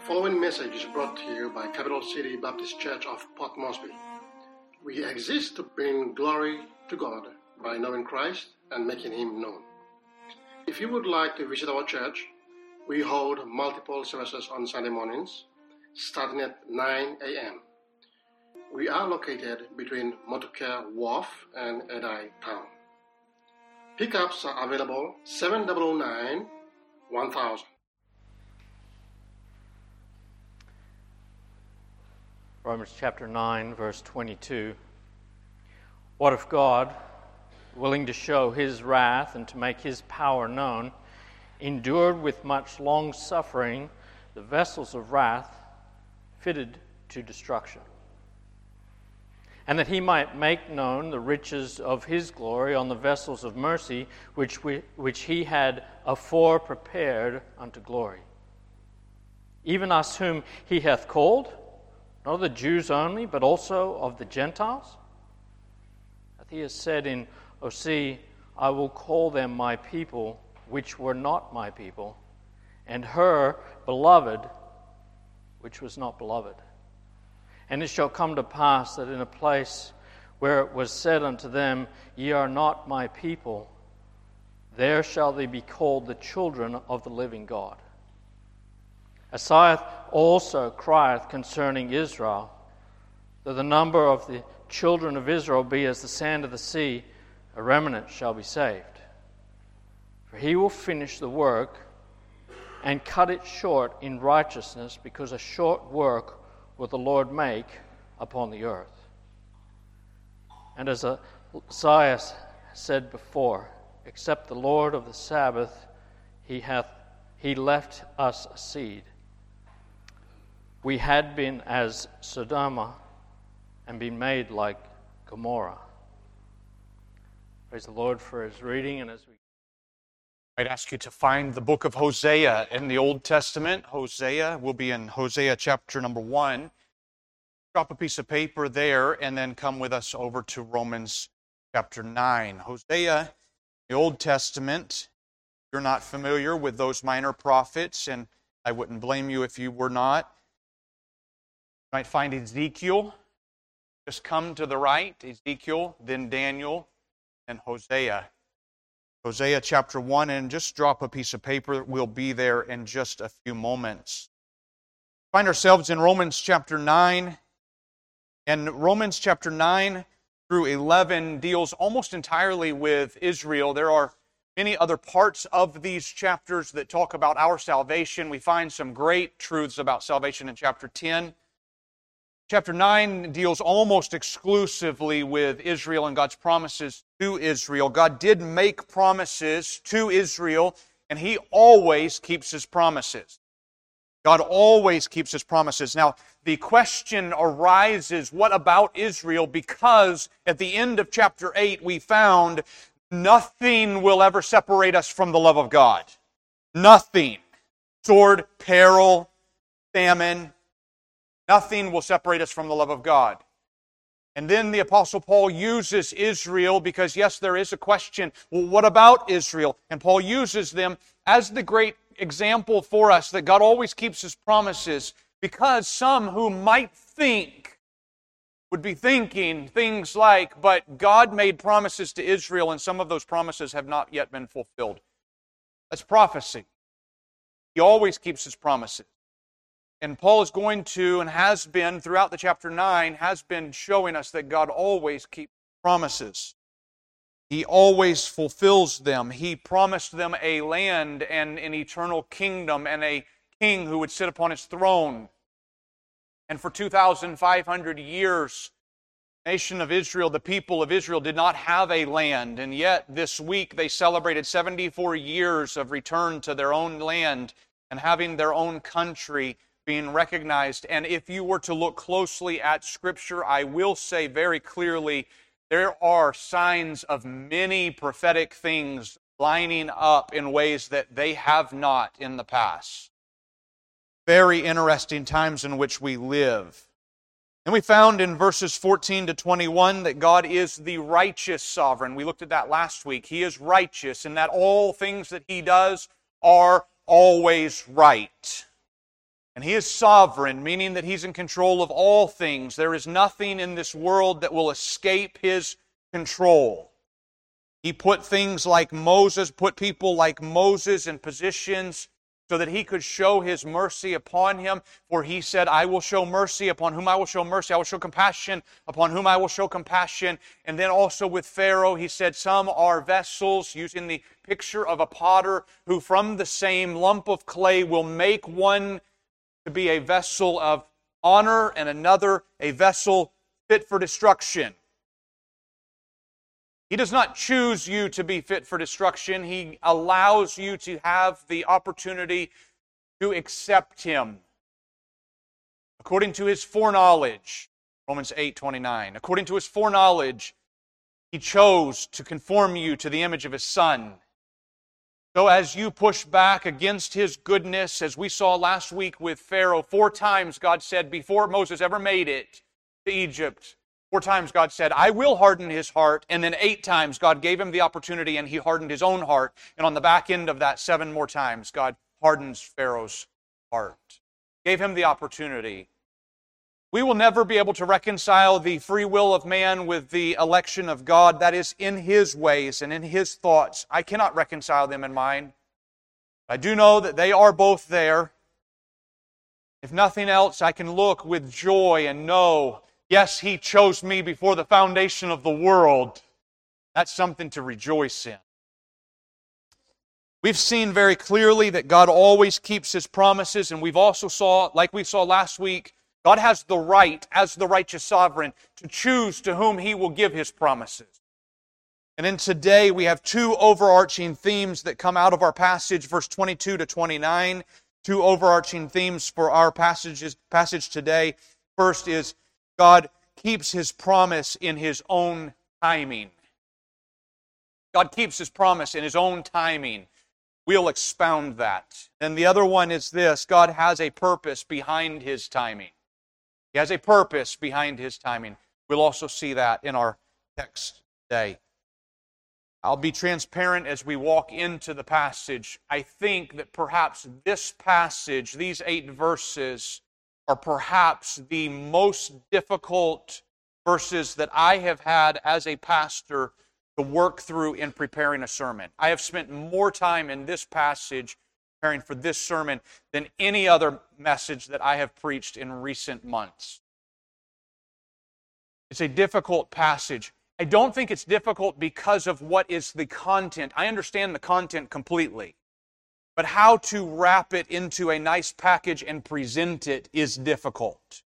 The following message is brought to you by Capital City Baptist Church of Port Moresby. We exist to bring glory to God by knowing Christ and making Him known. If you would like to visit our church, we hold multiple services on Sunday mornings, starting at 9 a.m. We are located between Motukea Wharf and Edai Town. Pickups are available 709 1000. Romans chapter 9, verse 22. What if God, willing to show his wrath and to make his power known, endured with much long suffering the vessels of wrath fitted to destruction? And that he might make known the riches of his glory on the vessels of mercy which, we, which he had afore prepared unto glory. Even us whom he hath called, not of the Jews only, but also of the Gentiles? Hath he has said in Osee, I will call them my people, which were not my people, and her beloved, which was not beloved. And it shall come to pass that in a place where it was said unto them, Ye are not my people, there shall they be called the children of the living God. Isaiah also crieth concerning Israel, that the number of the children of Israel be as the sand of the sea, a remnant shall be saved. For he will finish the work and cut it short in righteousness, because a short work will the Lord make upon the earth. And as Isaiah said before, except the Lord of the Sabaoth, he hath he left us a seed we had been as Sodom and been made like Gomorrah. Praise the Lord for his reading and as we I'd ask you to find the book of Hosea in the Old Testament. Hosea will be in Hosea chapter number 1. Drop a piece of paper there and then come with us over to Romans chapter 9. Hosea, the Old Testament. You're not familiar with those minor prophets, and I wouldn't blame you if you were not. Might find Ezekiel. Just come to the right, Ezekiel, then Daniel, and Hosea. Hosea chapter 1, and just drop a piece of paper. We'll be there in just a few moments. Find ourselves in Romans chapter 9. And Romans chapter 9 through 11 deals almost entirely with Israel. There are many other parts of these chapters that talk about our salvation. We find some great truths about salvation in chapter 10. Chapter 9 deals almost exclusively with Israel and God's promises to Israel. God did make promises to Israel, and He always keeps His promises. God always keeps His promises. Now, the question arises what about Israel? Because at the end of chapter 8, we found nothing will ever separate us from the love of God. Nothing. Sword, peril, famine, Nothing will separate us from the love of God. And then the Apostle Paul uses Israel because, yes, there is a question well, what about Israel? And Paul uses them as the great example for us that God always keeps his promises because some who might think would be thinking things like, but God made promises to Israel, and some of those promises have not yet been fulfilled. That's prophecy. He always keeps his promises. And Paul is going to and has been throughout the chapter 9 has been showing us that God always keeps promises. He always fulfills them. He promised them a land and an eternal kingdom and a king who would sit upon his throne. And for 2,500 years, nation of Israel, the people of Israel, did not have a land. And yet, this week, they celebrated 74 years of return to their own land and having their own country being recognized. And if you were to look closely at Scripture, I will say very clearly there are signs of many prophetic things lining up in ways that they have not in the past. Very interesting times in which we live. And we found in verses 14 to 21 that God is the righteous sovereign. We looked at that last week. He is righteous, and that all things that He does are always right. And he is sovereign, meaning that he's in control of all things. There is nothing in this world that will escape his control. He put things like Moses, put people like Moses in positions so that he could show his mercy upon him. For he said, I will show mercy upon whom I will show mercy. I will show compassion upon whom I will show compassion. And then also with Pharaoh, he said, Some are vessels, using the picture of a potter who from the same lump of clay will make one to be a vessel of honor and another a vessel fit for destruction. He does not choose you to be fit for destruction. He allows you to have the opportunity to accept him according to his foreknowledge. Romans 8 29. According to his foreknowledge, he chose to conform you to the image of his son. So, as you push back against his goodness, as we saw last week with Pharaoh, four times God said, before Moses ever made it to Egypt, Four times God said, I will harden his heart. And then eight times God gave him the opportunity and he hardened his own heart. And on the back end of that, seven more times, God hardens Pharaoh's heart. Gave him the opportunity. We will never be able to reconcile the free will of man with the election of God. That is in his ways and in his thoughts. I cannot reconcile them in mine. I do know that they are both there. If nothing else, I can look with joy and know Yes, He chose me before the foundation of the world. That's something to rejoice in. We've seen very clearly that God always keeps His promises, and we've also saw, like we saw last week, God has the right, as the righteous sovereign, to choose to whom He will give His promises. And in today, we have two overarching themes that come out of our passage, verse 22 to 29. Two overarching themes for our passages, passage today. First is God keeps his promise in his own timing. God keeps his promise in his own timing. We'll expound that. And the other one is this God has a purpose behind his timing. He has a purpose behind his timing. We'll also see that in our text today. I'll be transparent as we walk into the passage. I think that perhaps this passage, these eight verses, are perhaps the most difficult verses that I have had as a pastor to work through in preparing a sermon. I have spent more time in this passage preparing for this sermon than any other message that I have preached in recent months. It's a difficult passage. I don't think it's difficult because of what is the content. I understand the content completely. But how to wrap it into a nice package and present it is difficult.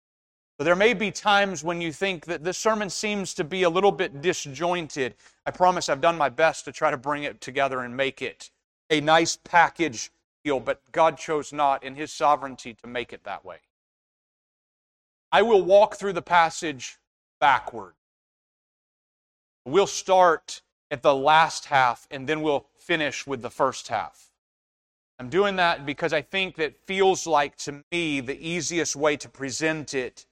So there may be times when you think that this sermon seems to be a little bit disjointed. I promise I've done my best to try to bring it together and make it a nice package deal, but God chose not in His sovereignty to make it that way. I will walk through the passage backward. We'll start at the last half and then we'll finish with the first half. I'm doing that because I think that feels like to me the easiest way to present it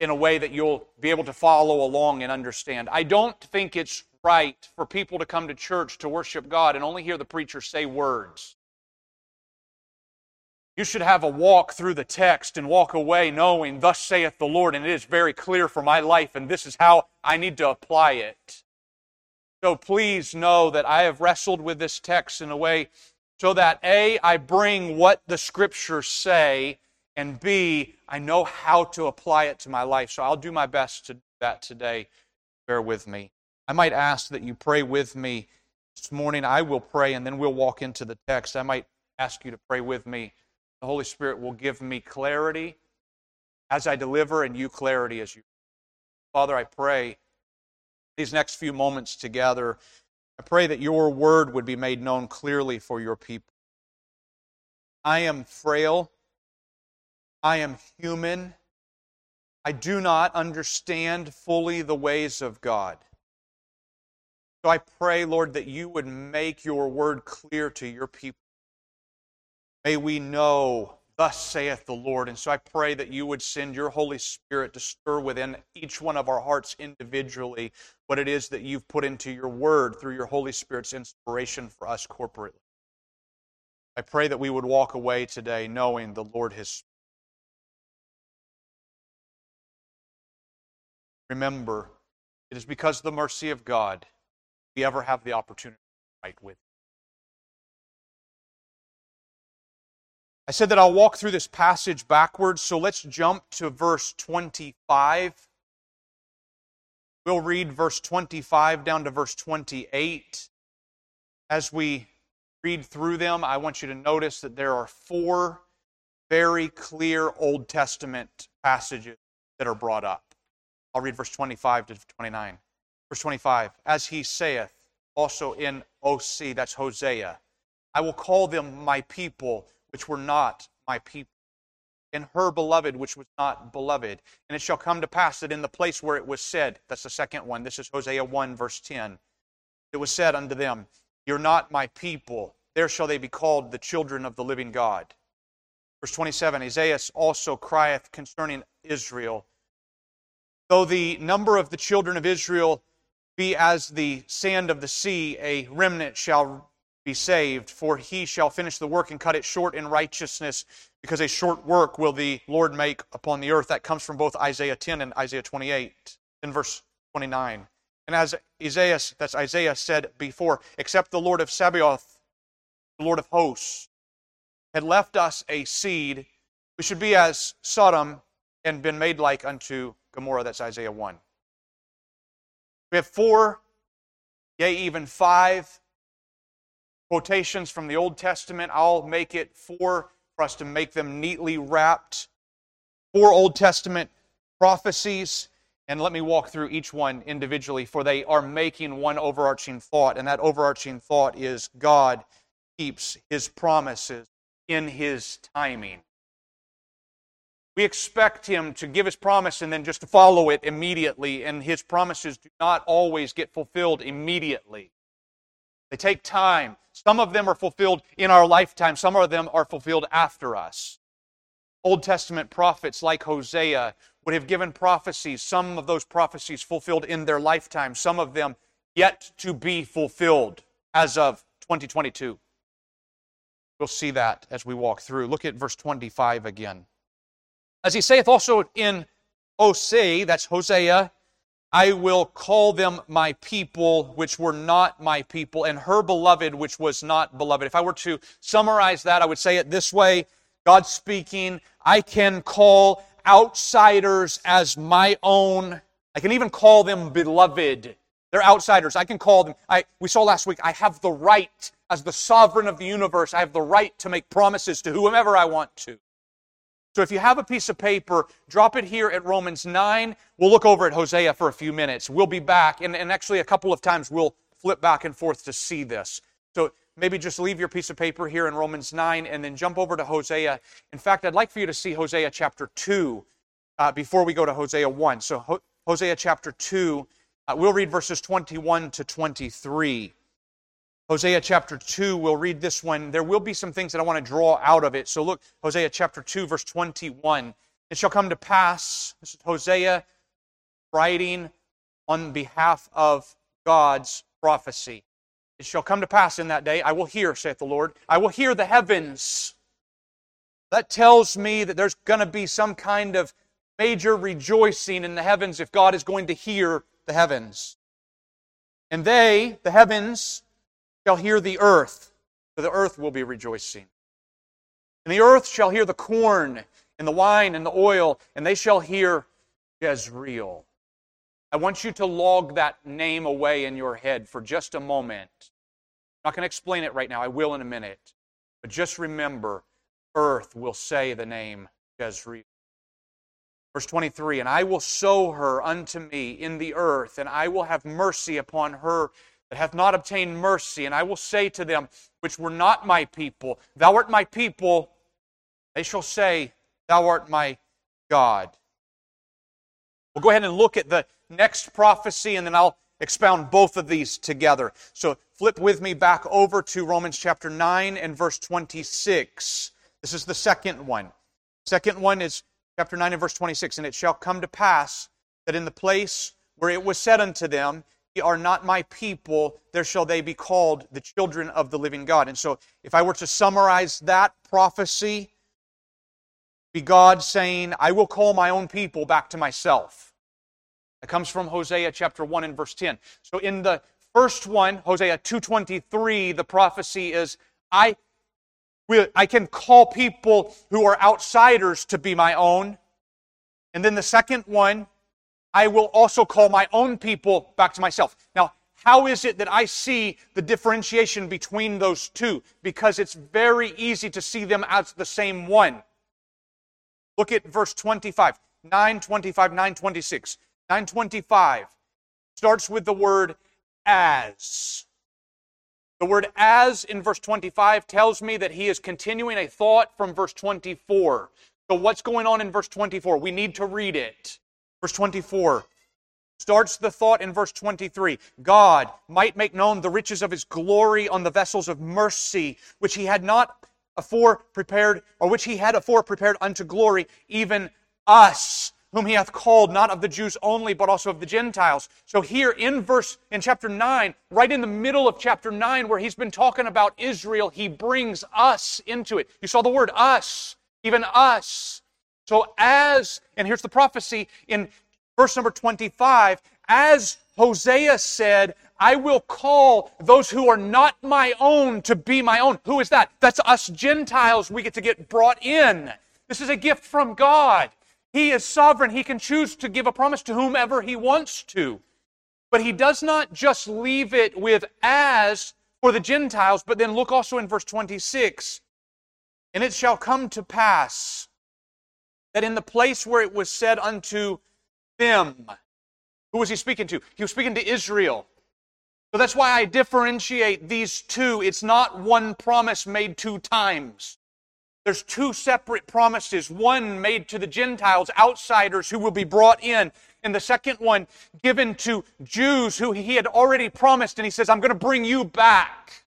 in a way that you'll be able to follow along and understand. I don't think it's right for people to come to church to worship God and only hear the preacher say words. You should have a walk through the text and walk away knowing, Thus saith the Lord, and it is very clear for my life, and this is how I need to apply it. So please know that I have wrestled with this text in a way so that A, I bring what the scriptures say, and B, I know how to apply it to my life. So I'll do my best to do that today. Bear with me. I might ask that you pray with me this morning. I will pray, and then we'll walk into the text. I might ask you to pray with me. The Holy Spirit will give me clarity as I deliver, and you clarity as you. Father, I pray these next few moments together I pray that your word would be made known clearly for your people. I am frail. I am human. I do not understand fully the ways of God. So I pray, Lord, that you would make your word clear to your people. May we know, thus saith the Lord. And so I pray that you would send your Holy Spirit to stir within each one of our hearts individually what it is that you've put into your word through your Holy Spirit's inspiration for us corporately. I pray that we would walk away today knowing the Lord has Remember, it is because of the mercy of God we ever have the opportunity to fight with. I said that I'll walk through this passage backwards, so let's jump to verse 25. We'll read verse 25 down to verse 28. As we read through them, I want you to notice that there are four very clear Old Testament passages that are brought up. I'll read verse 25 to 29. Verse 25 As he saith, also in Osee, that's Hosea, I will call them my people, which were not my people, and her beloved, which was not beloved. And it shall come to pass that in the place where it was said, that's the second one, this is Hosea 1, verse 10, it was said unto them, You're not my people, there shall they be called the children of the living God. Verse 27 Isaiah also crieth concerning Israel, Though the number of the children of Israel be as the sand of the sea, a remnant shall be saved, for he shall finish the work and cut it short in righteousness, because a short work will the Lord make upon the earth. That comes from both Isaiah 10 and Isaiah 28, in verse 29. And as Isaiah, that's Isaiah said before, except the Lord of Sabaoth, the Lord of hosts, had left us a seed, we should be as Sodom and been made like unto Gomorrah. That's Isaiah 1. We have four, yea, even five quotations from the Old Testament. I'll make it four for us to make them neatly wrapped. Four Old Testament prophecies. And let me walk through each one individually, for they are making one overarching thought. And that overarching thought is God keeps his promises in his timing. We expect him to give his promise and then just to follow it immediately, and his promises do not always get fulfilled immediately. They take time. Some of them are fulfilled in our lifetime, some of them are fulfilled after us. Old Testament prophets like Hosea would have given prophecies, some of those prophecies fulfilled in their lifetime, some of them yet to be fulfilled as of 2022. We'll see that as we walk through. Look at verse 25 again. As he saith also in Hosea, that's Hosea, I will call them my people, which were not my people, and her beloved, which was not beloved. If I were to summarize that, I would say it this way God speaking, I can call outsiders as my own. I can even call them beloved. They're outsiders. I can call them. I, we saw last week, I have the right, as the sovereign of the universe, I have the right to make promises to whomever I want to. So if you have a piece of paper, drop it here at Romans 9. We'll look over at Hosea for a few minutes. We'll be back, and, and actually, a couple of times we'll flip back and forth to see this. So maybe just leave your piece of paper here in Romans 9 and then jump over to Hosea. In fact, I'd like for you to see Hosea chapter 2 uh, before we go to Hosea 1. So, Ho- Hosea chapter 2, uh, we'll read verses 21 to 23. Hosea chapter 2, we'll read this one. There will be some things that I want to draw out of it. So look, Hosea chapter 2, verse 21. It shall come to pass, this is Hosea writing on behalf of God's prophecy. It shall come to pass in that day, I will hear, saith the Lord, I will hear the heavens. That tells me that there's going to be some kind of major rejoicing in the heavens if God is going to hear the heavens. And they, the heavens, shall hear the earth, for the earth will be rejoicing. And the earth shall hear the corn and the wine and the oil, and they shall hear Jezreel. I want you to log that name away in your head for just a moment. I'm not going to explain it right now, I will in a minute. But just remember, earth will say the name Jezreel. Verse 23 And I will sow her unto me in the earth, and I will have mercy upon her that hath not obtained mercy. And I will say to them, which were not my people, Thou art my people. They shall say, Thou art my God. We'll go ahead and look at the next prophecy, and then I'll expound both of these together. So flip with me back over to Romans chapter 9 and verse 26. This is the second one. Second one is chapter 9 and verse 26. And it shall come to pass that in the place where it was said unto them, are not my people, there shall they be called the children of the living God. And so, if I were to summarize that prophecy, be God saying, I will call my own people back to myself. It comes from Hosea chapter 1 and verse 10. So in the first one, Hosea 2:23, the prophecy is I will I can call people who are outsiders to be my own. And then the second one, I will also call my own people back to myself. Now, how is it that I see the differentiation between those two? Because it's very easy to see them as the same one. Look at verse 25, 925, 926. 925 starts with the word as. The word as in verse 25 tells me that he is continuing a thought from verse 24. So, what's going on in verse 24? We need to read it. Verse 24 starts the thought in verse 23 God might make known the riches of his glory on the vessels of mercy, which he had not afore prepared, or which he had afore prepared unto glory, even us, whom he hath called, not of the Jews only, but also of the Gentiles. So here in verse, in chapter 9, right in the middle of chapter 9, where he's been talking about Israel, he brings us into it. You saw the word us, even us. So as, and here's the prophecy in verse number 25, as Hosea said, I will call those who are not my own to be my own. Who is that? That's us Gentiles. We get to get brought in. This is a gift from God. He is sovereign. He can choose to give a promise to whomever he wants to. But he does not just leave it with as for the Gentiles, but then look also in verse 26. And it shall come to pass that in the place where it was said unto them. Who was he speaking to? He was speaking to Israel. So that's why I differentiate these two. It's not one promise made two times. There's two separate promises one made to the Gentiles, outsiders who will be brought in, and the second one given to Jews who he had already promised, and he says, I'm going to bring you back.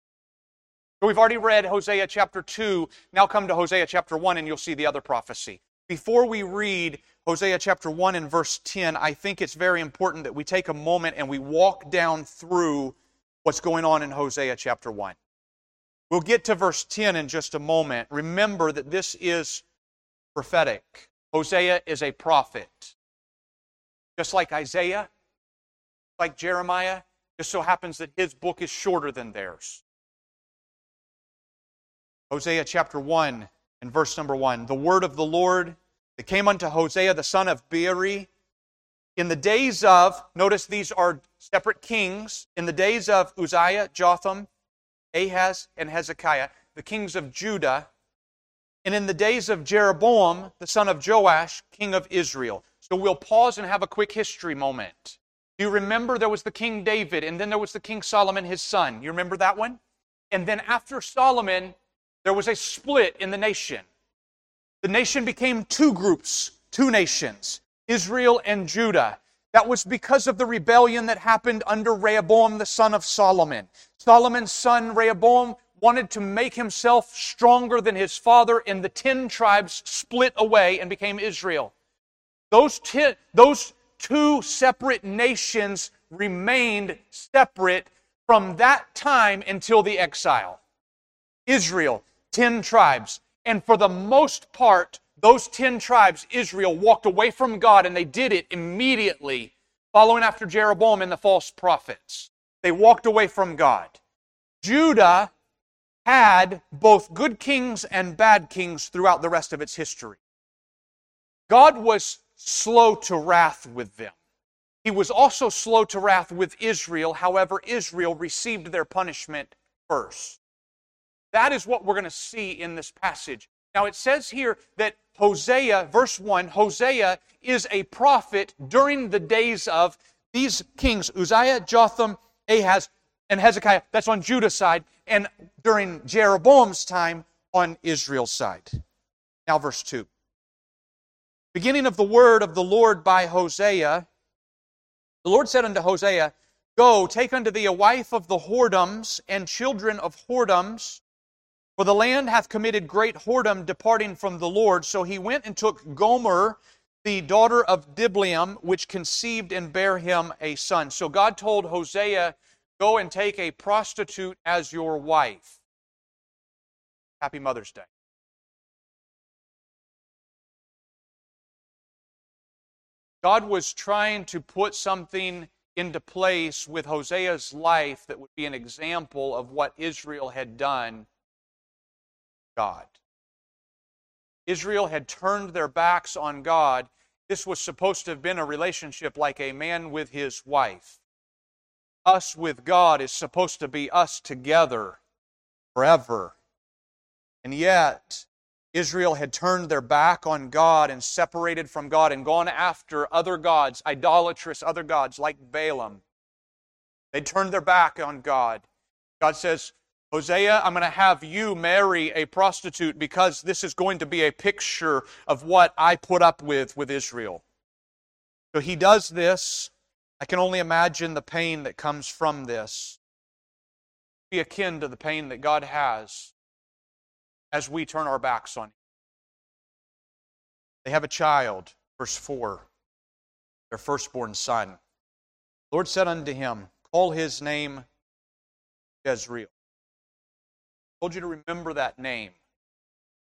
So we've already read Hosea chapter 2. Now come to Hosea chapter 1, and you'll see the other prophecy. Before we read Hosea chapter 1 and verse 10, I think it's very important that we take a moment and we walk down through what's going on in Hosea chapter 1. We'll get to verse 10 in just a moment. Remember that this is prophetic. Hosea is a prophet. Just like Isaiah, like Jeremiah, just so happens that his book is shorter than theirs. Hosea chapter 1 and verse number 1. The word of the Lord that came unto Hosea the son of Beeri in the days of, notice these are separate kings, in the days of Uzziah, Jotham, Ahaz, and Hezekiah, the kings of Judah, and in the days of Jeroboam, the son of Joash, king of Israel. So we'll pause and have a quick history moment. Do you remember there was the King David, and then there was the King Solomon, his son? You remember that one? And then after Solomon, there was a split in the nation the nation became two groups, two nations, Israel and Judah. That was because of the rebellion that happened under Rehoboam, the son of Solomon. Solomon's son, Rehoboam, wanted to make himself stronger than his father, and the ten tribes split away and became Israel. Those, ten, those two separate nations remained separate from that time until the exile. Israel, ten tribes. And for the most part, those 10 tribes, Israel, walked away from God and they did it immediately following after Jeroboam and the false prophets. They walked away from God. Judah had both good kings and bad kings throughout the rest of its history. God was slow to wrath with them. He was also slow to wrath with Israel. However, Israel received their punishment first. That is what we're going to see in this passage. Now, it says here that Hosea, verse 1, Hosea is a prophet during the days of these kings, Uzziah, Jotham, Ahaz, and Hezekiah. That's on Judah's side. And during Jeroboam's time on Israel's side. Now, verse 2. Beginning of the word of the Lord by Hosea, the Lord said unto Hosea, Go, take unto thee a wife of the whoredoms and children of whoredoms for the land hath committed great whoredom, departing from the Lord. So he went and took Gomer, the daughter of Diblaim, which conceived and bare him a son. So God told Hosea, Go and take a prostitute as your wife. Happy Mother's Day. God was trying to put something into place with Hosea's life that would be an example of what Israel had done. God. Israel had turned their backs on God. This was supposed to have been a relationship like a man with his wife. Us with God is supposed to be us together forever. And yet, Israel had turned their back on God and separated from God and gone after other gods, idolatrous other gods like Balaam. They turned their back on God. God says, Hosea, I'm going to have you marry a prostitute because this is going to be a picture of what I put up with with Israel. So he does this. I can only imagine the pain that comes from this. Be akin to the pain that God has as we turn our backs on Him. They have a child, verse 4, their firstborn son. The Lord said unto him, Call his name Jezreel. Told you to remember that name.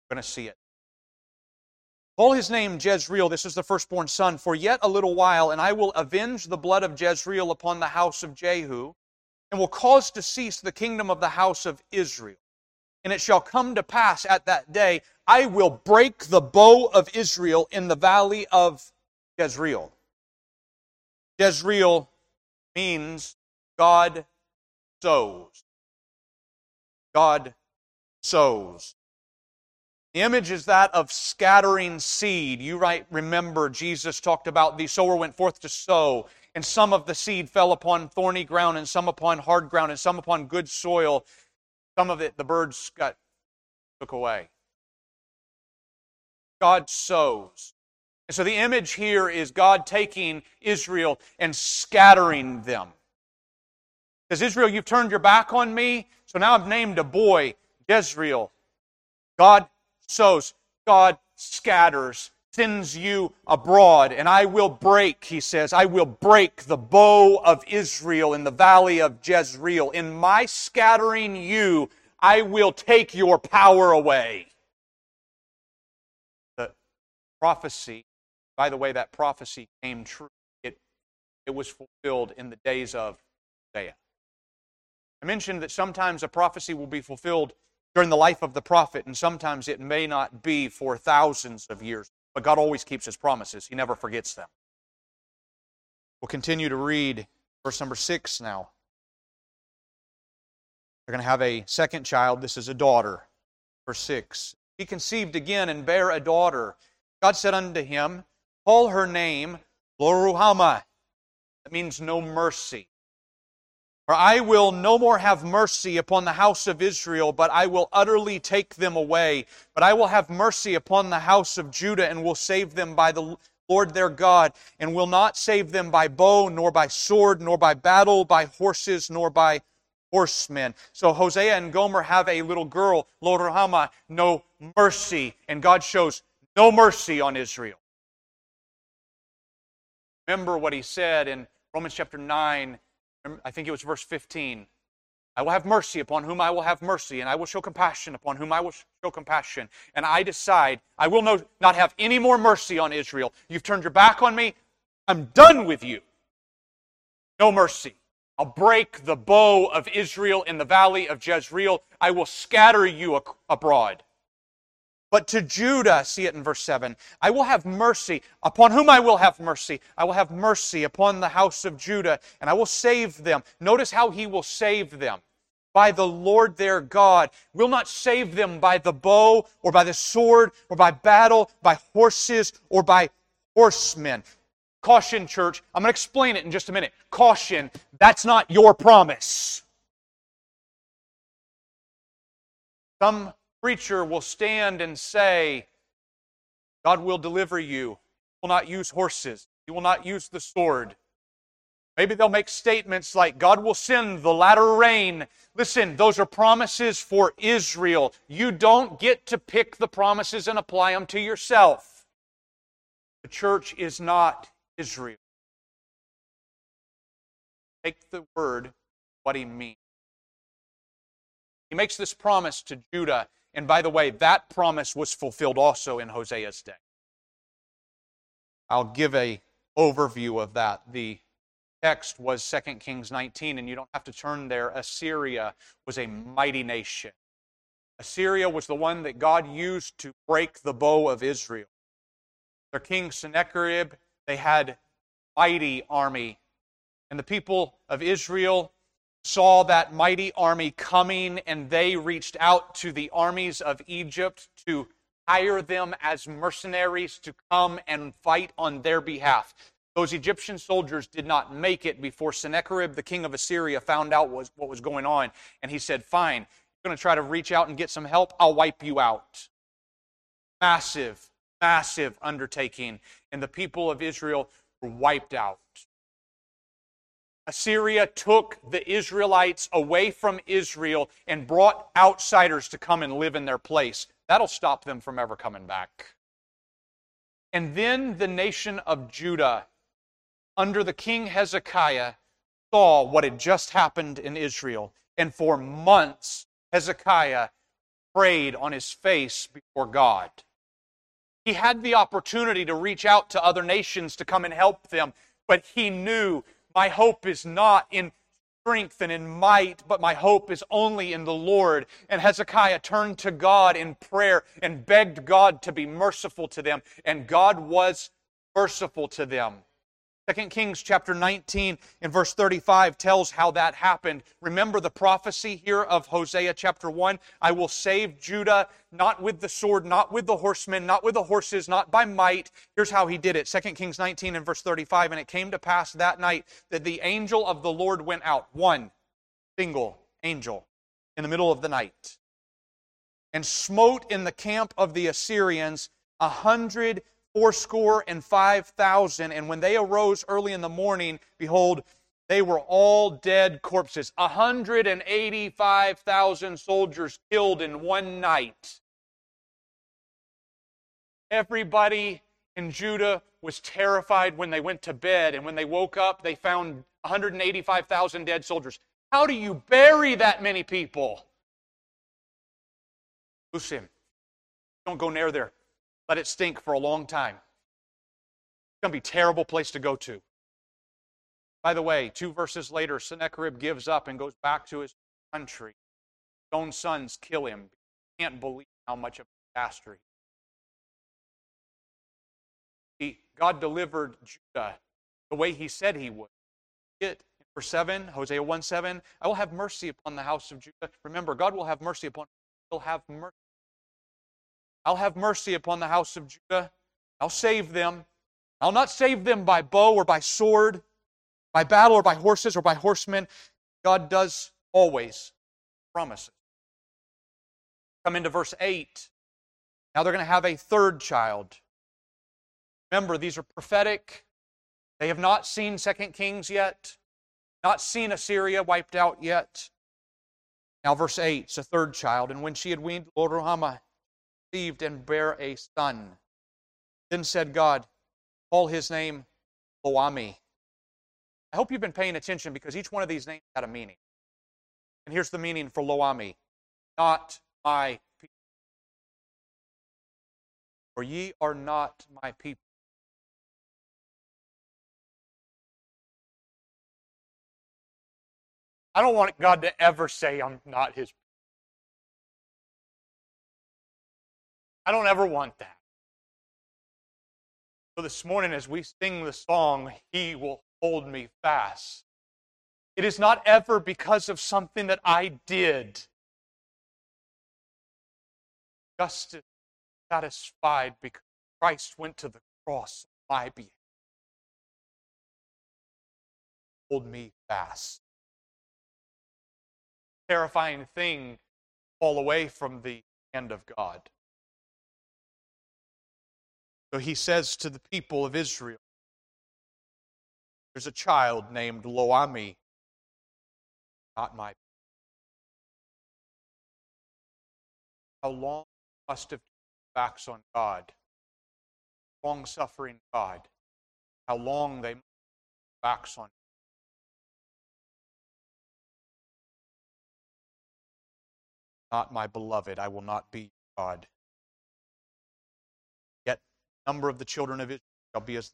We're going to see it. Call his name Jezreel. This is the firstborn son. For yet a little while, and I will avenge the blood of Jezreel upon the house of Jehu, and will cause to cease the kingdom of the house of Israel. And it shall come to pass at that day, I will break the bow of Israel in the valley of Jezreel. Jezreel means God sows. God sows. The image is that of scattering seed. You right remember Jesus talked about the sower went forth to sow, and some of the seed fell upon thorny ground, and some upon hard ground, and some upon good soil. Some of it the birds got took away. God sows. And so the image here is God taking Israel and scattering them. Because Israel, you've turned your back on me, so now I've named a boy Jezreel. God sows, God scatters, sends you abroad, and I will break, he says, I will break the bow of Israel in the valley of Jezreel. In my scattering you, I will take your power away. The prophecy, by the way, that prophecy came true. It, it was fulfilled in the days of Isaiah. I mentioned that sometimes a prophecy will be fulfilled during the life of the prophet, and sometimes it may not be for thousands of years. But God always keeps his promises, he never forgets them. We'll continue to read verse number six now. They're going to have a second child. This is a daughter. Verse 6. He conceived again and bare a daughter. God said unto him, Call her name Loruhamah. That means no mercy. For I will no more have mercy upon the house of Israel, but I will utterly take them away. But I will have mercy upon the house of Judah, and will save them by the Lord their God, and will not save them by bow, nor by sword, nor by battle, by horses, nor by horsemen. So Hosea and Gomer have a little girl, Loruhamah, no mercy, and God shows no mercy on Israel. Remember what he said in Romans chapter 9 I think it was verse 15. I will have mercy upon whom I will have mercy, and I will show compassion upon whom I will show compassion. And I decide I will no, not have any more mercy on Israel. You've turned your back on me. I'm done with you. No mercy. I'll break the bow of Israel in the valley of Jezreel. I will scatter you abroad. But to Judah, see it in verse 7, I will have mercy. Upon whom I will have mercy? I will have mercy upon the house of Judah, and I will save them. Notice how he will save them. By the Lord their God. Will not save them by the bow, or by the sword, or by battle, by horses, or by horsemen. Caution, church. I'm going to explain it in just a minute. Caution, that's not your promise. Some preacher will stand and say, God will deliver you. He will not use horses. He will not use the sword. Maybe they'll make statements like, God will send the latter rain. Listen, those are promises for Israel. You don't get to pick the promises and apply them to yourself. The church is not Israel. Take the word, what he means. He makes this promise to Judah and by the way, that promise was fulfilled also in Hosea's day. I'll give a overview of that. The text was 2 Kings 19, and you don't have to turn there. Assyria was a mighty nation. Assyria was the one that God used to break the bow of Israel. Their king Sennacherib, they had mighty army. And the people of Israel saw that mighty army coming, and they reached out to the armies of Egypt to hire them as mercenaries to come and fight on their behalf. Those Egyptian soldiers did not make it before Sennacherib, the king of Assyria, found out what was going on. And he said, Fine, you're going to try to reach out and get some help. I'll wipe you out. Massive, massive undertaking. And the people of Israel were wiped out. Assyria took the Israelites away from Israel and brought outsiders to come and live in their place. That'll stop them from ever coming back. And then the nation of Judah under the king Hezekiah saw what had just happened in Israel. And for months, Hezekiah prayed on his face before God. He had the opportunity to reach out to other nations to come and help them, but he knew my hope is not in strength and in might, but my hope is only in the Lord. And Hezekiah turned to God in prayer and begged God to be merciful to them, and God was merciful to them. 2 Kings chapter 19 and verse 35 tells how that happened. Remember the prophecy here of Hosea chapter 1 I will save Judah not with the sword, not with the horsemen, not with the horses, not by might. Here's how he did it 2 Kings 19 and verse 35 And it came to pass that night that the angel of the Lord went out, one single angel, in the middle of the night, and smote in the camp of the Assyrians a hundred fourscore and five thousand. And when they arose early in the morning, behold, they were all dead corpses. A hundred and eighty-five thousand soldiers killed in one night. Everybody in Judah was terrified when they went to bed, and when they woke up, they found 185,000 dead soldiers. How do you bury that many people? Him. Don't go near there. Let it stink for a long time. It's going to be a terrible place to go to. By the way, two verses later, Sennacherib gives up and goes back to his country. His own sons kill him. Can't believe how much of a disaster he is. God delivered Judah the way he said he would. It verse 7, Hosea 1 7, I will have mercy upon the house of Judah. Remember, God will have mercy upon he'll have mercy I'll have mercy upon the house of Judah. I'll save them. I'll not save them by bow or by sword, by battle or by horses or by horsemen. God does always promises. Come into verse 8. Now they're going to have a third child. Remember, these are prophetic. They have not seen Second Kings yet, not seen Assyria wiped out yet. Now, verse 8, it's a third child. And when she had weaned Lo-ruhamah, conceived and bare a son. Then said God, Call his name Lo-ammi. I hope you've been paying attention because each one of these names had a meaning. And here's the meaning for Lo-ammi not my people. For ye are not my people. I don't want God to ever say I'm not his I don't ever want that. So this morning, as we sing the song, He will hold me fast, it is not ever because of something that I did. Justice satisfied because Christ went to the cross on my behalf. Hold me fast. Terrifying thing fall away from the hand of God. So he says to the people of Israel, There's a child named Lo-ammi, not my. How long must have backs on God, long suffering God, how long they backs on not my beloved, I will not be God number of the children of Israel shall be as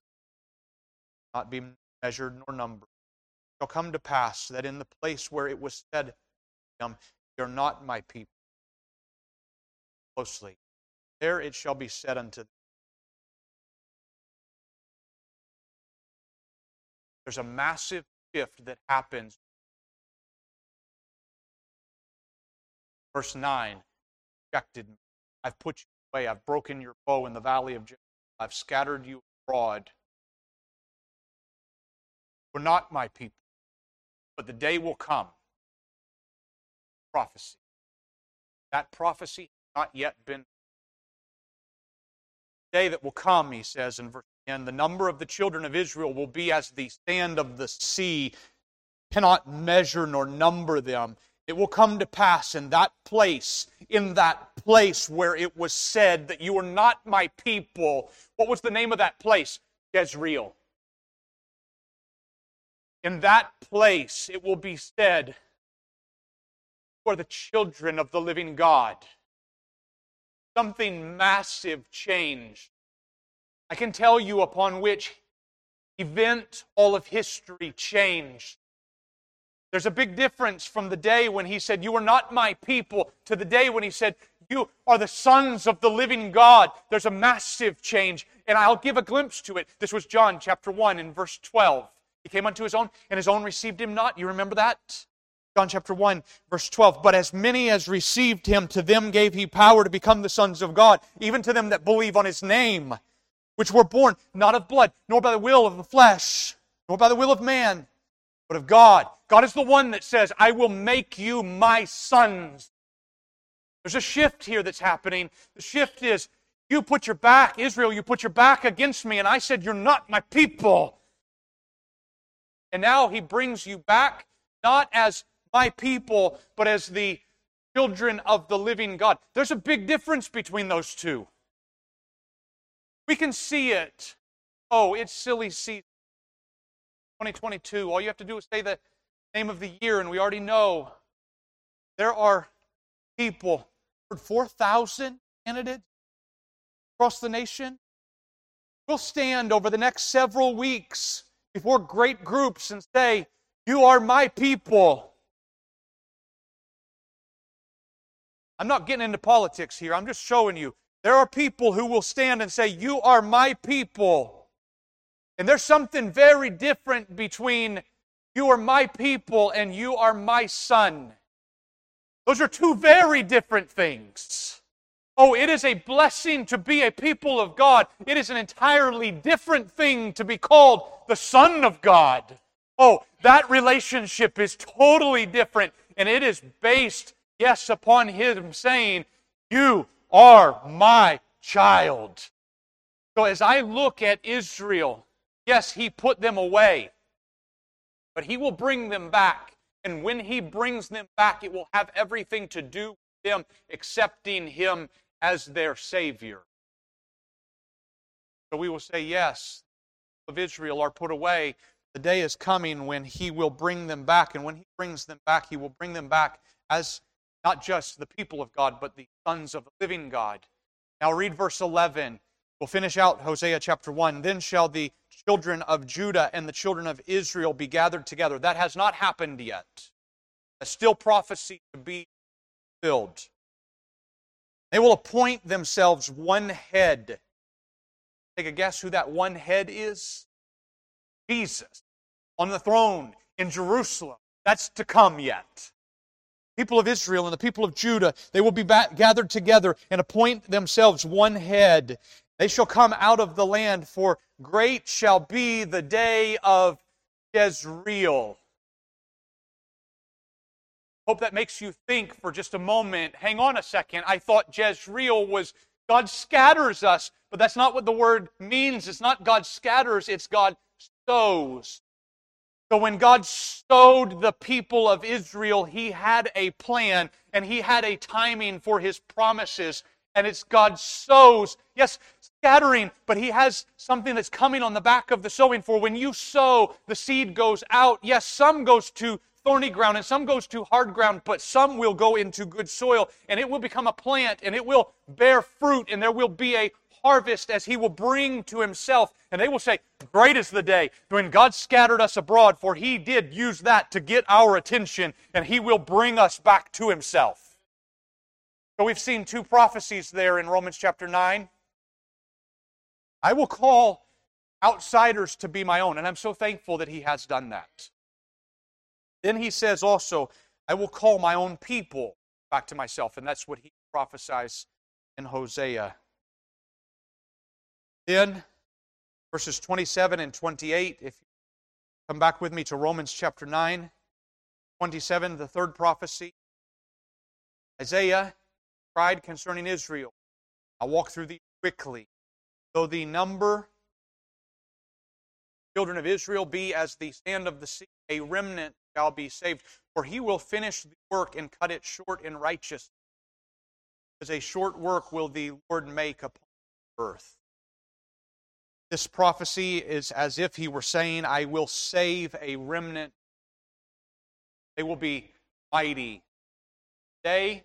not be measured nor numbered. It shall come to pass that in the place where it was said, You're not my people, closely, there it shall be said unto them, There's a massive shift that happens. Verse 9 rejected me. I've put you away. I've broken your bow in the valley of Jezreel. I've scattered you abroad. We're not my people. But the day will come. Prophecy. That prophecy has not yet been. The day that will come, he says in verse 10, the number of the children of Israel will be as the sand of the sea, cannot measure nor number them. It will come to pass in that place, in that place where it was said that you are not my people. What was the name of that place? Jezreel. In that place, it will be said, for the children of the living God. Something massive changed. I can tell you upon which event all of history changed. There's a big difference from the day when he said, You are not my people, to the day when he said, You are the sons of the living God. There's a massive change, and I'll give a glimpse to it. This was John chapter 1 in verse 12. He came unto his own, and his own received him not. You remember that? John chapter 1, verse 12. But as many as received him, to them gave he power to become the sons of God, even to them that believe on his name, which were born not of blood, nor by the will of the flesh, nor by the will of man but of God. God is the one that says, I will make you my sons. There's a shift here that's happening. The shift is, you put your back, Israel, you put your back against me, and I said, You're not my people. And now he brings you back, not as my people, but as the children of the living God. There's a big difference between those two. We can see it. Oh, it's silly season. 2022. All you have to do is say the name of the year, and we already know there are people, 4,000 candidates across the nation. We'll stand over the next several weeks before great groups and say, You are my people. I'm not getting into politics here. I'm just showing you. There are people who will stand and say, You are my people. And there's something very different between you are my people and you are my son. Those are two very different things. Oh, it is a blessing to be a people of God. It is an entirely different thing to be called the Son of God. Oh, that relationship is totally different. And it is based, yes, upon Him saying, You are my child. So as I look at Israel, Yes, he put them away, but he will bring them back. And when he brings them back, it will have everything to do with them accepting him as their Savior. So we will say, Yes, of Israel are put away. The day is coming when he will bring them back. And when he brings them back, he will bring them back as not just the people of God, but the sons of the living God. Now read verse 11. We'll finish out Hosea chapter 1. Then shall the children of Judah and the children of Israel be gathered together. That has not happened yet. A still prophecy to be filled. They will appoint themselves one head. Take a guess who that one head is? Jesus on the throne in Jerusalem. That's to come yet. People of Israel and the people of Judah, they will be gathered together and appoint themselves one head. They shall come out of the land, for great shall be the day of Jezreel. Hope that makes you think for just a moment. Hang on a second. I thought Jezreel was God scatters us, but that's not what the word means. It's not God scatters, it's God sows. So when God sowed the people of Israel, He had a plan and He had a timing for His promises and it's God sows. Yes, scattering, but He has something that's coming on the back of the sowing. For when you sow, the seed goes out. Yes, some goes to thorny ground and some goes to hard ground, but some will go into good soil and it will become a plant and it will bear fruit and there will be a harvest as he will bring to himself. And they will say, Great is the day when God scattered us abroad, for he did use that to get our attention, and he will bring us back to himself. So we've seen two prophecies there in Romans chapter 9. I will call outsiders to be my own, and I'm so thankful that he has done that. Then he says also, I will call my own people back to myself, and that's what he prophesies in Hosea. Then, verses 27 and 28, if you come back with me to Romans chapter 9, 27, the third prophecy. Isaiah cried concerning Israel. I'll walk through these quickly. Though the number children of Israel be as the sand of the sea, a remnant shall be saved. For he will finish the work and cut it short in righteousness. As a short work will the Lord make upon earth. This prophecy is as if he were saying, I will save a remnant. They will be mighty. They,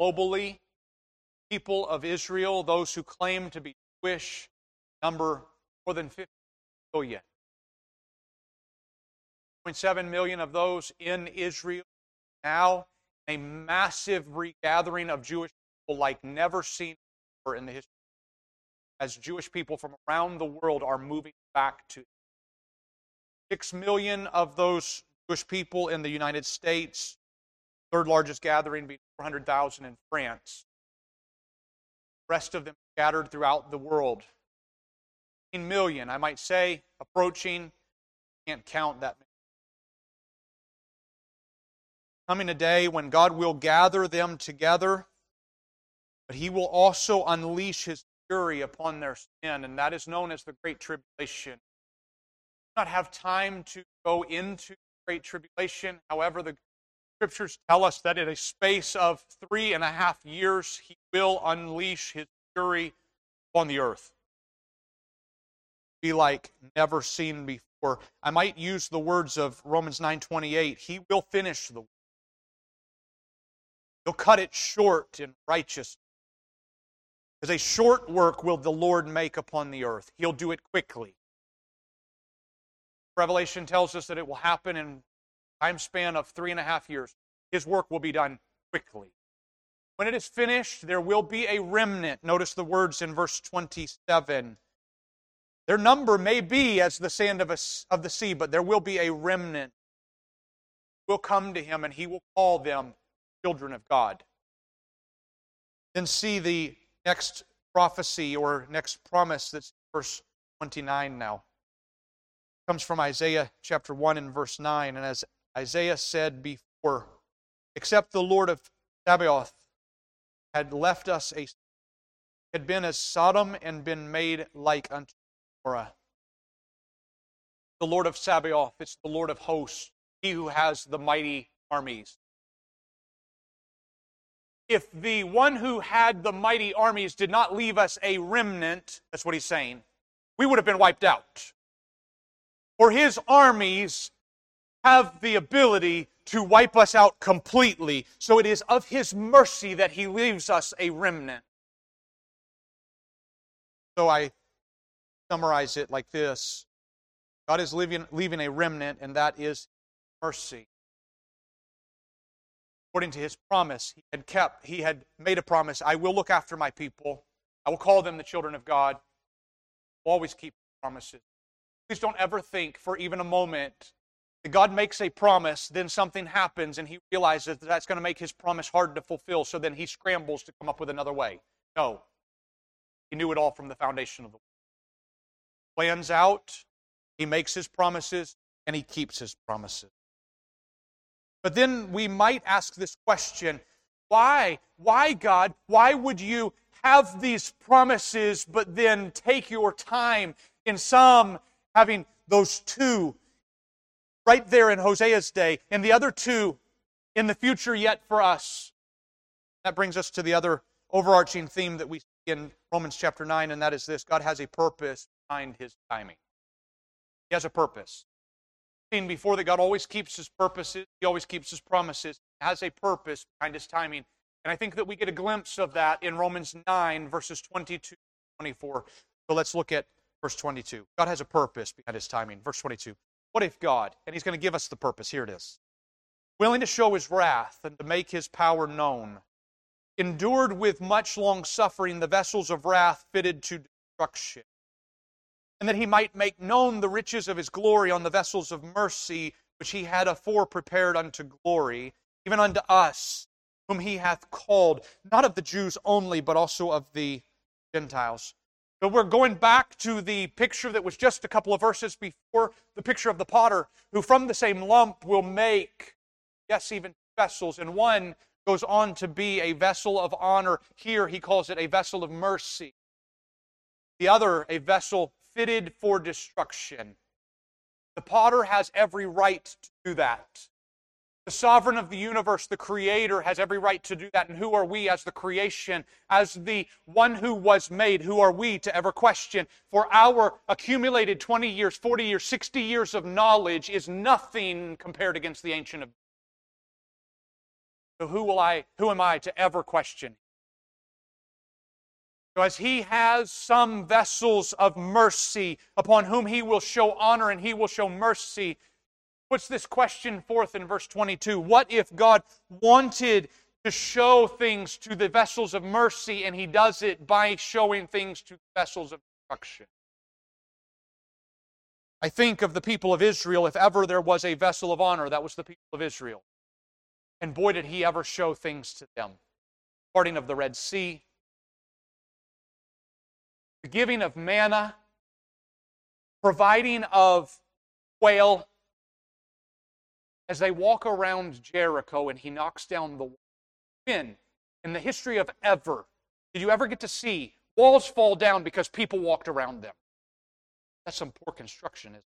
globally, people of Israel, those who claim to be Jewish, number more than 50 billion. 1.7 million of those in Israel now, a massive regathering of Jewish people like never seen before in the history. As Jewish people from around the world are moving back to. Six million of those Jewish people in the United States, third largest gathering being 400,000 in France. The rest of them scattered throughout the world. 15 million, I might say, approaching, can't count that many coming a day when God will gather them together, but He will also unleash His fury upon their sin, and that is known as the Great Tribulation. not have time to go into Great Tribulation. However, the Scriptures tell us that in a space of three and a half years, He will unleash His fury upon the earth. Be like never seen before. I might use the words of Romans 9:28. He will finish the work. He'll cut it short in righteousness. Because a short work will the Lord make upon the earth. He'll do it quickly. Revelation tells us that it will happen in time span of three and a half years. His work will be done quickly. When it is finished, there will be a remnant. Notice the words in verse 27. Their number may be as the sand of, a, of the sea, but there will be a remnant. Will come to him, and he will call them children of God. Then see the next prophecy or next promise that's verse 29 now. It comes from Isaiah chapter 1 and verse 9. And as Isaiah said before, except the Lord of Sabaoth had left us a had been as Sodom and been made like unto Gomorrah. The Lord of Sabaoth, it's the Lord of hosts, he who has the mighty armies if the one who had the mighty armies did not leave us a remnant, that's what he's saying, we would have been wiped out. For his armies have the ability to wipe us out completely. So it is of his mercy that he leaves us a remnant. So I summarize it like this. God is leaving, leaving a remnant, and that is mercy. According to his promise he had kept he had made a promise i will look after my people. I will call them the children of god. Always keep promises. Please don't ever think for even a moment god makes a promise then something happens and he realizes that that's going to make his promise hard to fulfill so then he scrambles to come up with another way no he knew it all from the foundation of the world plans out he makes his promises and he keeps his promises but then we might ask this question why? Why, God? Why would you have these promises, but then take your time in some having those two right there in Hosea's day, and the other two in the future yet for us? That brings us to the other overarching theme that we see in Romans chapter 9, and that is this God has a purpose behind his timing. He has a purpose seen before that God always keeps his purposes, he always keeps his promises, has a purpose behind his timing. And I think that we get a glimpse of that in Romans 9, verses 22 24. So let's look at verse 22. God has a purpose behind his timing. Verse 22. What if God, and he's going to give us the purpose, here it is, willing to show his wrath and to make his power known, endured with much long suffering the vessels of wrath fitted to destruction, and that he might make known the riches of his glory on the vessels of mercy which he had afore prepared unto glory, even unto us, whom he hath called, not of the Jews only, but also of the Gentiles. So we're going back to the picture that was just a couple of verses before the picture of the potter, who from the same lump will make, yes, even vessels, and one goes on to be a vessel of honor. Here he calls it a vessel of mercy. The other, a vessel fitted for destruction. The potter has every right to do that. The sovereign of the universe, the creator, has every right to do that. And who are we as the creation, as the one who was made? Who are we to ever question? For our accumulated 20 years, 40 years, 60 years of knowledge is nothing compared against the ancient of. So who will I, who am I to ever question? So as he has some vessels of mercy upon whom he will show honor and he will show mercy, puts this question forth in verse 22 What if God wanted to show things to the vessels of mercy and he does it by showing things to vessels of destruction? I think of the people of Israel. If ever there was a vessel of honor, that was the people of Israel. And boy, did he ever show things to them. Parting of the Red Sea, the giving of manna, providing of quail as they walk around Jericho and he knocks down the wall. When, in the history of ever, did you ever get to see walls fall down because people walked around them? That's some poor construction, isn't it?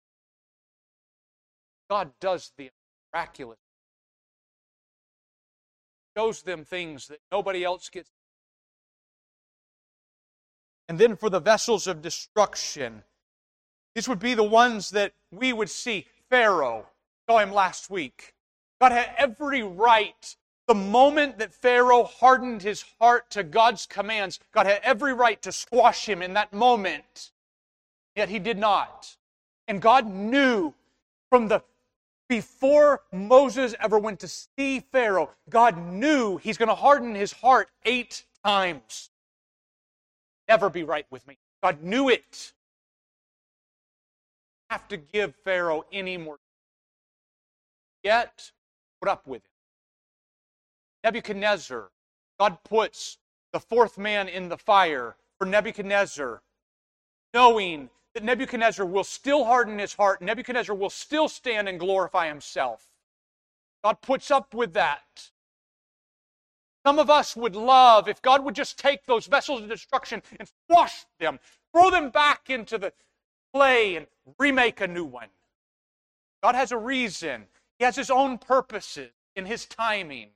God does the miraculous. Shows them things that nobody else gets. And then for the vessels of destruction, these would be the ones that we would see. Pharaoh, saw him last week. God had every right. The moment that Pharaoh hardened his heart to God's commands, God had every right to squash him in that moment. Yet he did not. And God knew from the before Moses ever went to see Pharaoh, God knew he's going to harden his heart eight times. Never be right with me. God knew it. Have to give Pharaoh any more yet put up with it. Nebuchadnezzar, God puts the fourth man in the fire for Nebuchadnezzar, knowing that Nebuchadnezzar will still harden his heart, Nebuchadnezzar will still stand and glorify himself. God puts up with that. Some of us would love if God would just take those vessels of destruction and squash them, throw them back into the clay, and remake a new one. God has a reason he has his own purposes in his timing.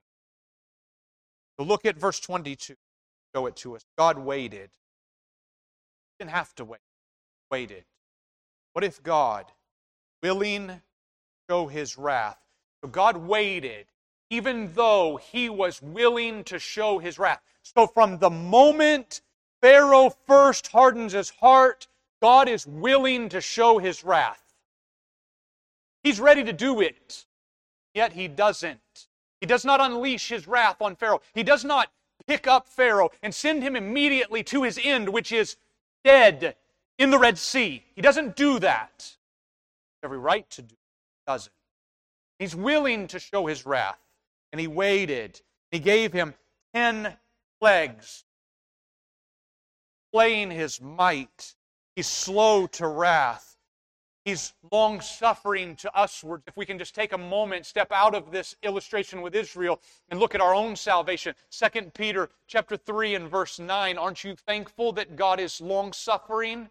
So look at verse 22. Show it to us. God waited. He didn't have to wait. Waited. What if God, willing show his wrath, so God waited even though he was willing to show his wrath. So from the moment Pharaoh first hardens his heart, God is willing to show his wrath. He's ready to do it. Yet he doesn't. He does not unleash his wrath on Pharaoh. He does not pick up Pharaoh and send him immediately to his end, which is dead in the Red Sea. He doesn't do that. Every right to do it. Doesn't. He's willing to show his wrath. And he waited. He gave him ten plagues, playing his might. He's slow to wrath. He's long suffering to uswards. If we can just take a moment, step out of this illustration with Israel and look at our own salvation. 2 Peter chapter 3 and verse 9. Aren't you thankful that God is long suffering?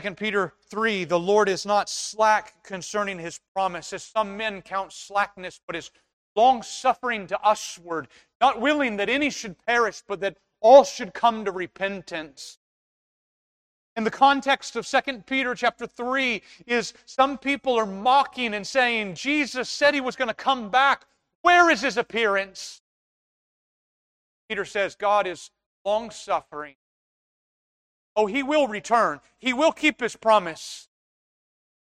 2 Peter 3 The Lord is not slack concerning his promise, as some men count slackness, but is long suffering to usward, not willing that any should perish, but that all should come to repentance. In the context of 2 Peter chapter 3 is some people are mocking and saying Jesus said he was going to come back. Where is his appearance? Peter says God is long suffering, Oh, he will return. He will keep his promise.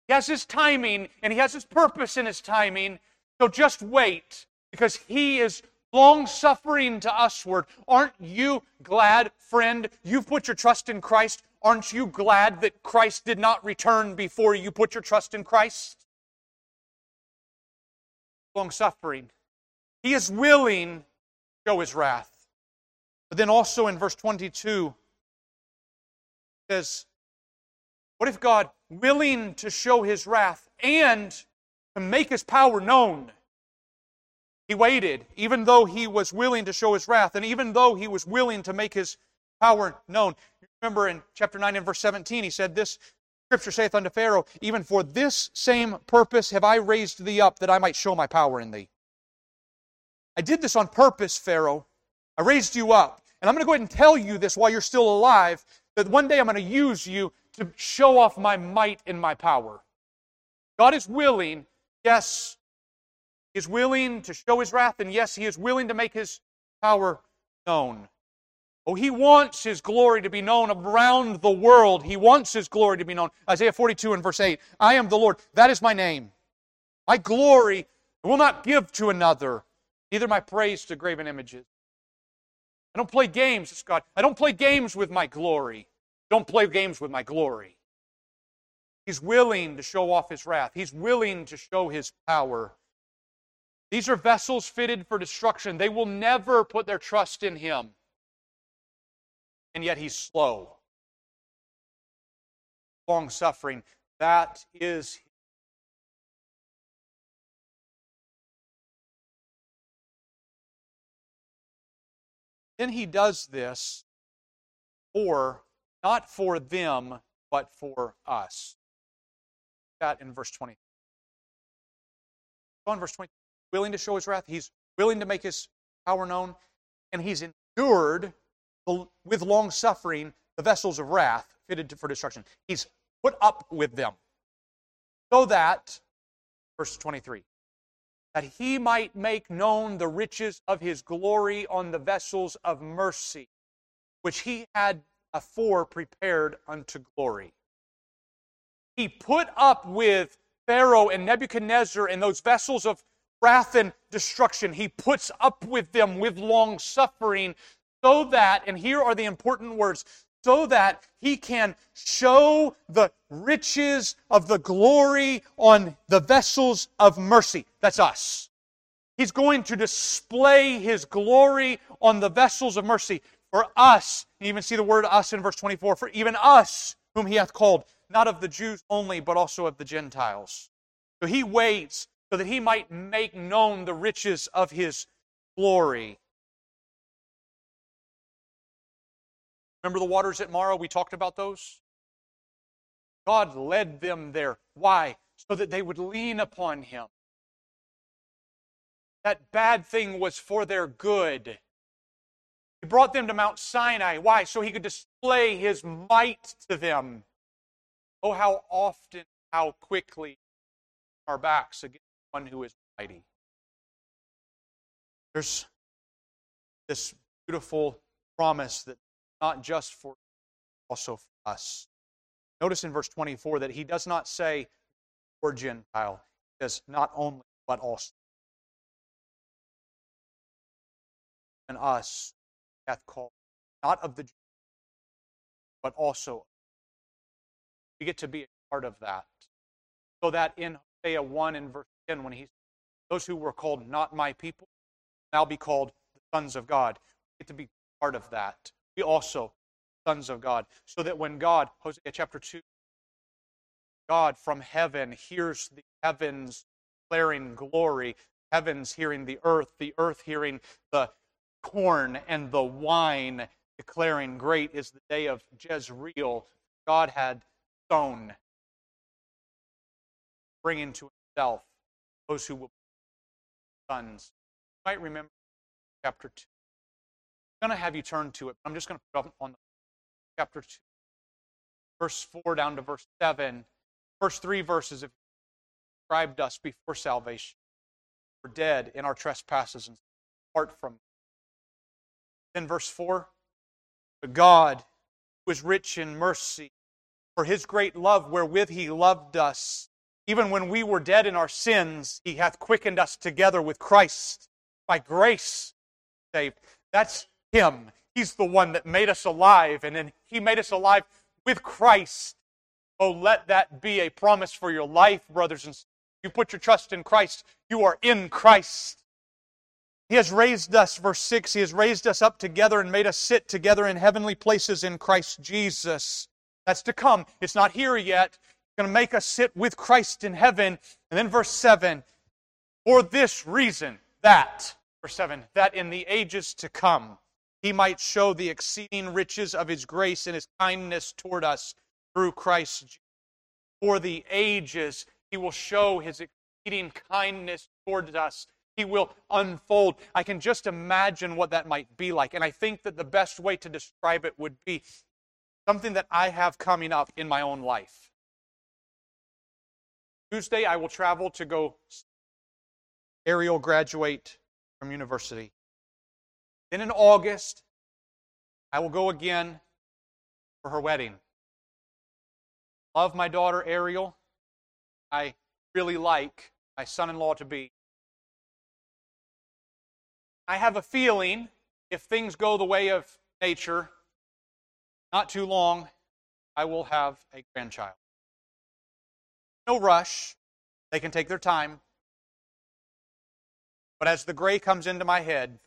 He has his timing and he has his purpose in his timing. So just wait because he is long suffering to usward. Aren't you glad, friend, you've put your trust in Christ? Aren't you glad that Christ did not return before you put your trust in Christ? Long suffering. He is willing to show his wrath. But then also in verse 22 says, What if God, willing to show his wrath and to make his power known, he waited, even though he was willing to show his wrath, and even though he was willing to make his power known. Remember in chapter 9 and verse 17, he said, This scripture saith unto Pharaoh, Even for this same purpose have I raised thee up, that I might show my power in thee. I did this on purpose, Pharaoh. I raised you up. And I'm going to go ahead and tell you this while you're still alive, that one day I'm going to use you to show off my might and my power. God is willing, yes, He is willing to show His wrath, and yes, He is willing to make His power known. Oh, He wants His glory to be known around the world. He wants His glory to be known. Isaiah 42 and verse 8 I am the Lord, that is my name. My glory will not give to another, neither my praise to graven images. I don't play games, it's God. I don't play games with my glory. Don't play games with my glory. He's willing to show off his wrath. He's willing to show his power. These are vessels fitted for destruction. They will never put their trust in him. And yet he's slow. Long suffering. That is Then he does this for, not for them, but for us. That in verse 20. On, verse 20. Willing to show his wrath. He's willing to make his power known. And he's endured with long suffering the vessels of wrath fitted for destruction. He's put up with them. So that, verse 23, that he might make known the riches of his glory on the vessels of mercy, which he had afore prepared unto glory. He put up with Pharaoh and Nebuchadnezzar and those vessels of wrath and destruction. He puts up with them with long suffering so that, and here are the important words, so that he can show the riches of the glory on the vessels of mercy. That's us. He's going to display his glory on the vessels of mercy for us. You even see the word us in verse 24 for even us whom he hath called, not of the Jews only, but also of the Gentiles. So he waits so that he might make known the riches of his glory. Remember the waters at Marah? We talked about those. God led them there. Why? So that they would lean upon Him. That bad thing was for their good. He brought them to Mount Sinai. Why? So He could display His might to them. Oh, how often, how quickly our backs against one who is mighty. There's this beautiful promise that not just for also for us. Notice in verse 24 that he does not say for Gentile. He says not only, but also. And us hath called, not of the Jews, but also. We get to be a part of that. So that in Hosea 1 and verse 10, when he says, those who were called not my people now be called the sons of God. We get to be part of that we also sons of God. So that when God, Hosea chapter 2, God from heaven hears the heavens declaring glory, heavens hearing the earth, the earth hearing the corn and the wine, declaring, Great is the day of Jezreel. God had sown, bringing to himself those who will be sons. You might remember chapter 2 going to have you turn to it. I'm just going to put up on chapter 2, verse 4 down to verse 7. First three verses have described us before salvation. We're dead in our trespasses and apart from. Then verse 4 But God, was rich in mercy, for his great love wherewith he loved us. Even when we were dead in our sins, he hath quickened us together with Christ. By grace saved. That's him. He's the one that made us alive, and then he made us alive with Christ. Oh, let that be a promise for your life, brothers and sisters. You put your trust in Christ, you are in Christ. He has raised us, verse 6, He has raised us up together and made us sit together in heavenly places in Christ Jesus. That's to come. It's not here yet. He's going to make us sit with Christ in heaven. And then verse 7 For this reason, that, verse 7, that in the ages to come he might show the exceeding riches of his grace and his kindness toward us through Christ Jesus. For the ages he will show his exceeding kindness toward us he will unfold. I can just imagine what that might be like. And I think that the best way to describe it would be something that I have coming up in my own life. Tuesday, I will travel to go. Ariel graduate from university. Then in August, I will go again for her wedding. Love my daughter Ariel. I really like my son in law to be. I have a feeling if things go the way of nature, not too long, I will have a grandchild. No rush. They can take their time. But as the gray comes into my head,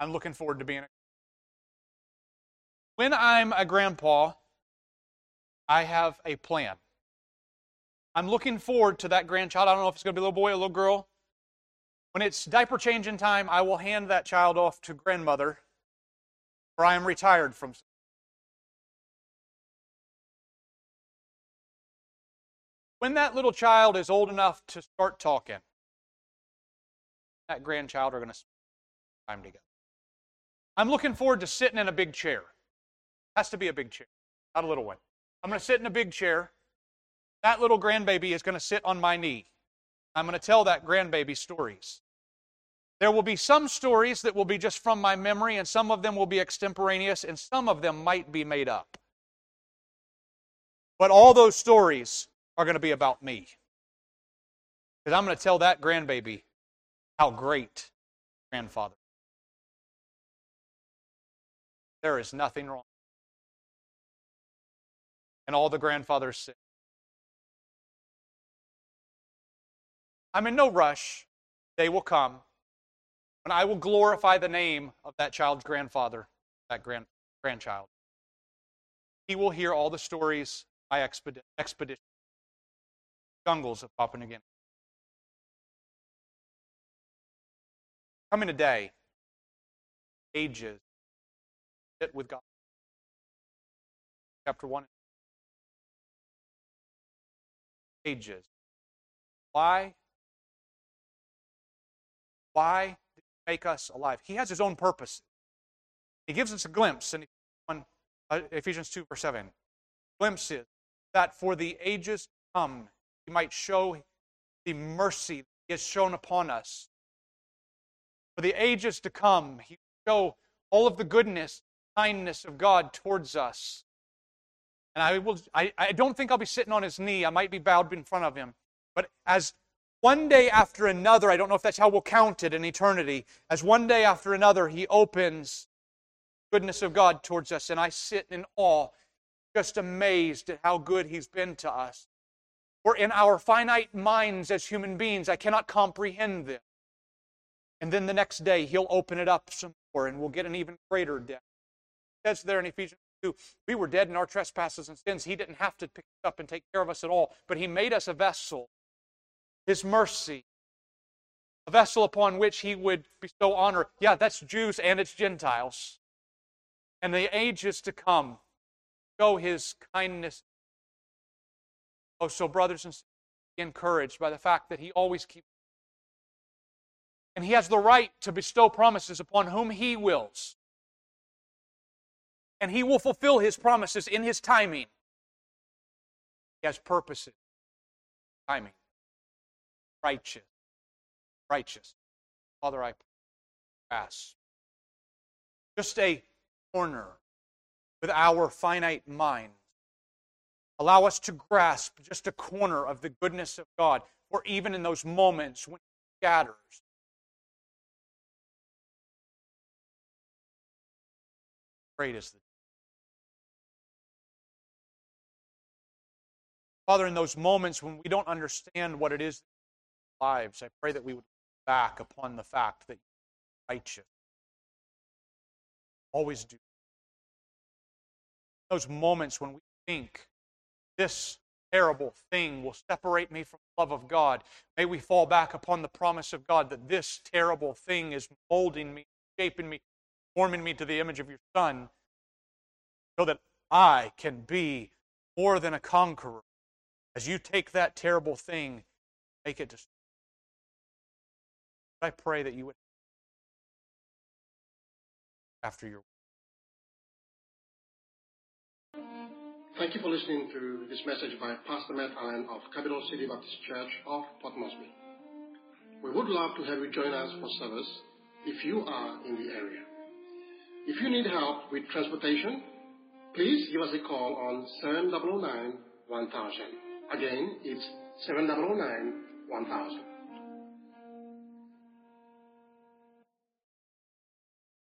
I'm looking forward to being a when I'm a grandpa, I have a plan. I'm looking forward to that grandchild. I don't know if it's going to be a little boy or a little girl. When it's diaper changing time, I will hand that child off to grandmother, for I am retired from. When that little child is old enough to start talking, that grandchild are going to spend time together. I'm looking forward to sitting in a big chair. Has to be a big chair, not a little one. I'm going to sit in a big chair. That little grandbaby is going to sit on my knee. I'm going to tell that grandbaby stories. There will be some stories that will be just from my memory, and some of them will be extemporaneous, and some of them might be made up. But all those stories are going to be about me. Because I'm going to tell that grandbaby how great grandfather. There is nothing wrong. And all the grandfathers say, I'm in no rush. They will come. And I will glorify the name of that child's grandfather, that grand, grandchild. He will hear all the stories by expedi- expedition, jungles of Papua New Guinea. Coming a day, ages, with God. Chapter 1. Ages. Why why did he make us alive? He has his own purpose. He gives us a glimpse in uh, Ephesians 2, verse 7. Glimpse is that for the ages to come, he might show the mercy that he has shown upon us. For the ages to come, he will show all of the goodness, kindness of God towards us. And I will I, I don't think I'll be sitting on his knee. I might be bowed in front of him. But as one day after another, I don't know if that's how we'll count it in eternity, as one day after another, He opens goodness of God towards us, and I sit in awe, just amazed at how good He's been to us. For in our finite minds as human beings, I cannot comprehend this. And then the next day, He'll open it up some more, and we'll get an even greater depth. Says there in Ephesians 2, we were dead in our trespasses and sins. He didn't have to pick us up and take care of us at all, but He made us a vessel his mercy, a vessel upon which he would bestow honor. Yeah, that's Jews and it's Gentiles. And the ages to come show his kindness. Oh, so, brothers and sisters, be encouraged by the fact that he always keeps. And he has the right to bestow promises upon whom he wills. And he will fulfill his promises in his timing. He has purposes, timing righteous. Righteous. Father, I ask just a corner with our finite minds. Allow us to grasp just a corner of the goodness of God, or even in those moments when He scatters. Great is the Father, in those moments when we don't understand what it is in our lives, I pray that we would back upon the fact that you're righteous. Always do. Those moments when we think this terrible thing will separate me from the love of God, may we fall back upon the promise of God that this terrible thing is molding me, shaping me, forming me to the image of your Son, so that I can be more than a conqueror as you take that terrible thing, make it to. I pray that you would, after your. Thank you for listening to this message by Pastor Matt Allen of Capital City Baptist Church of Port Moresby. We would love to have you join us for service if you are in the area. If you need help with transportation, please give us a call on 7009 1000. Again, it's 7009 1000.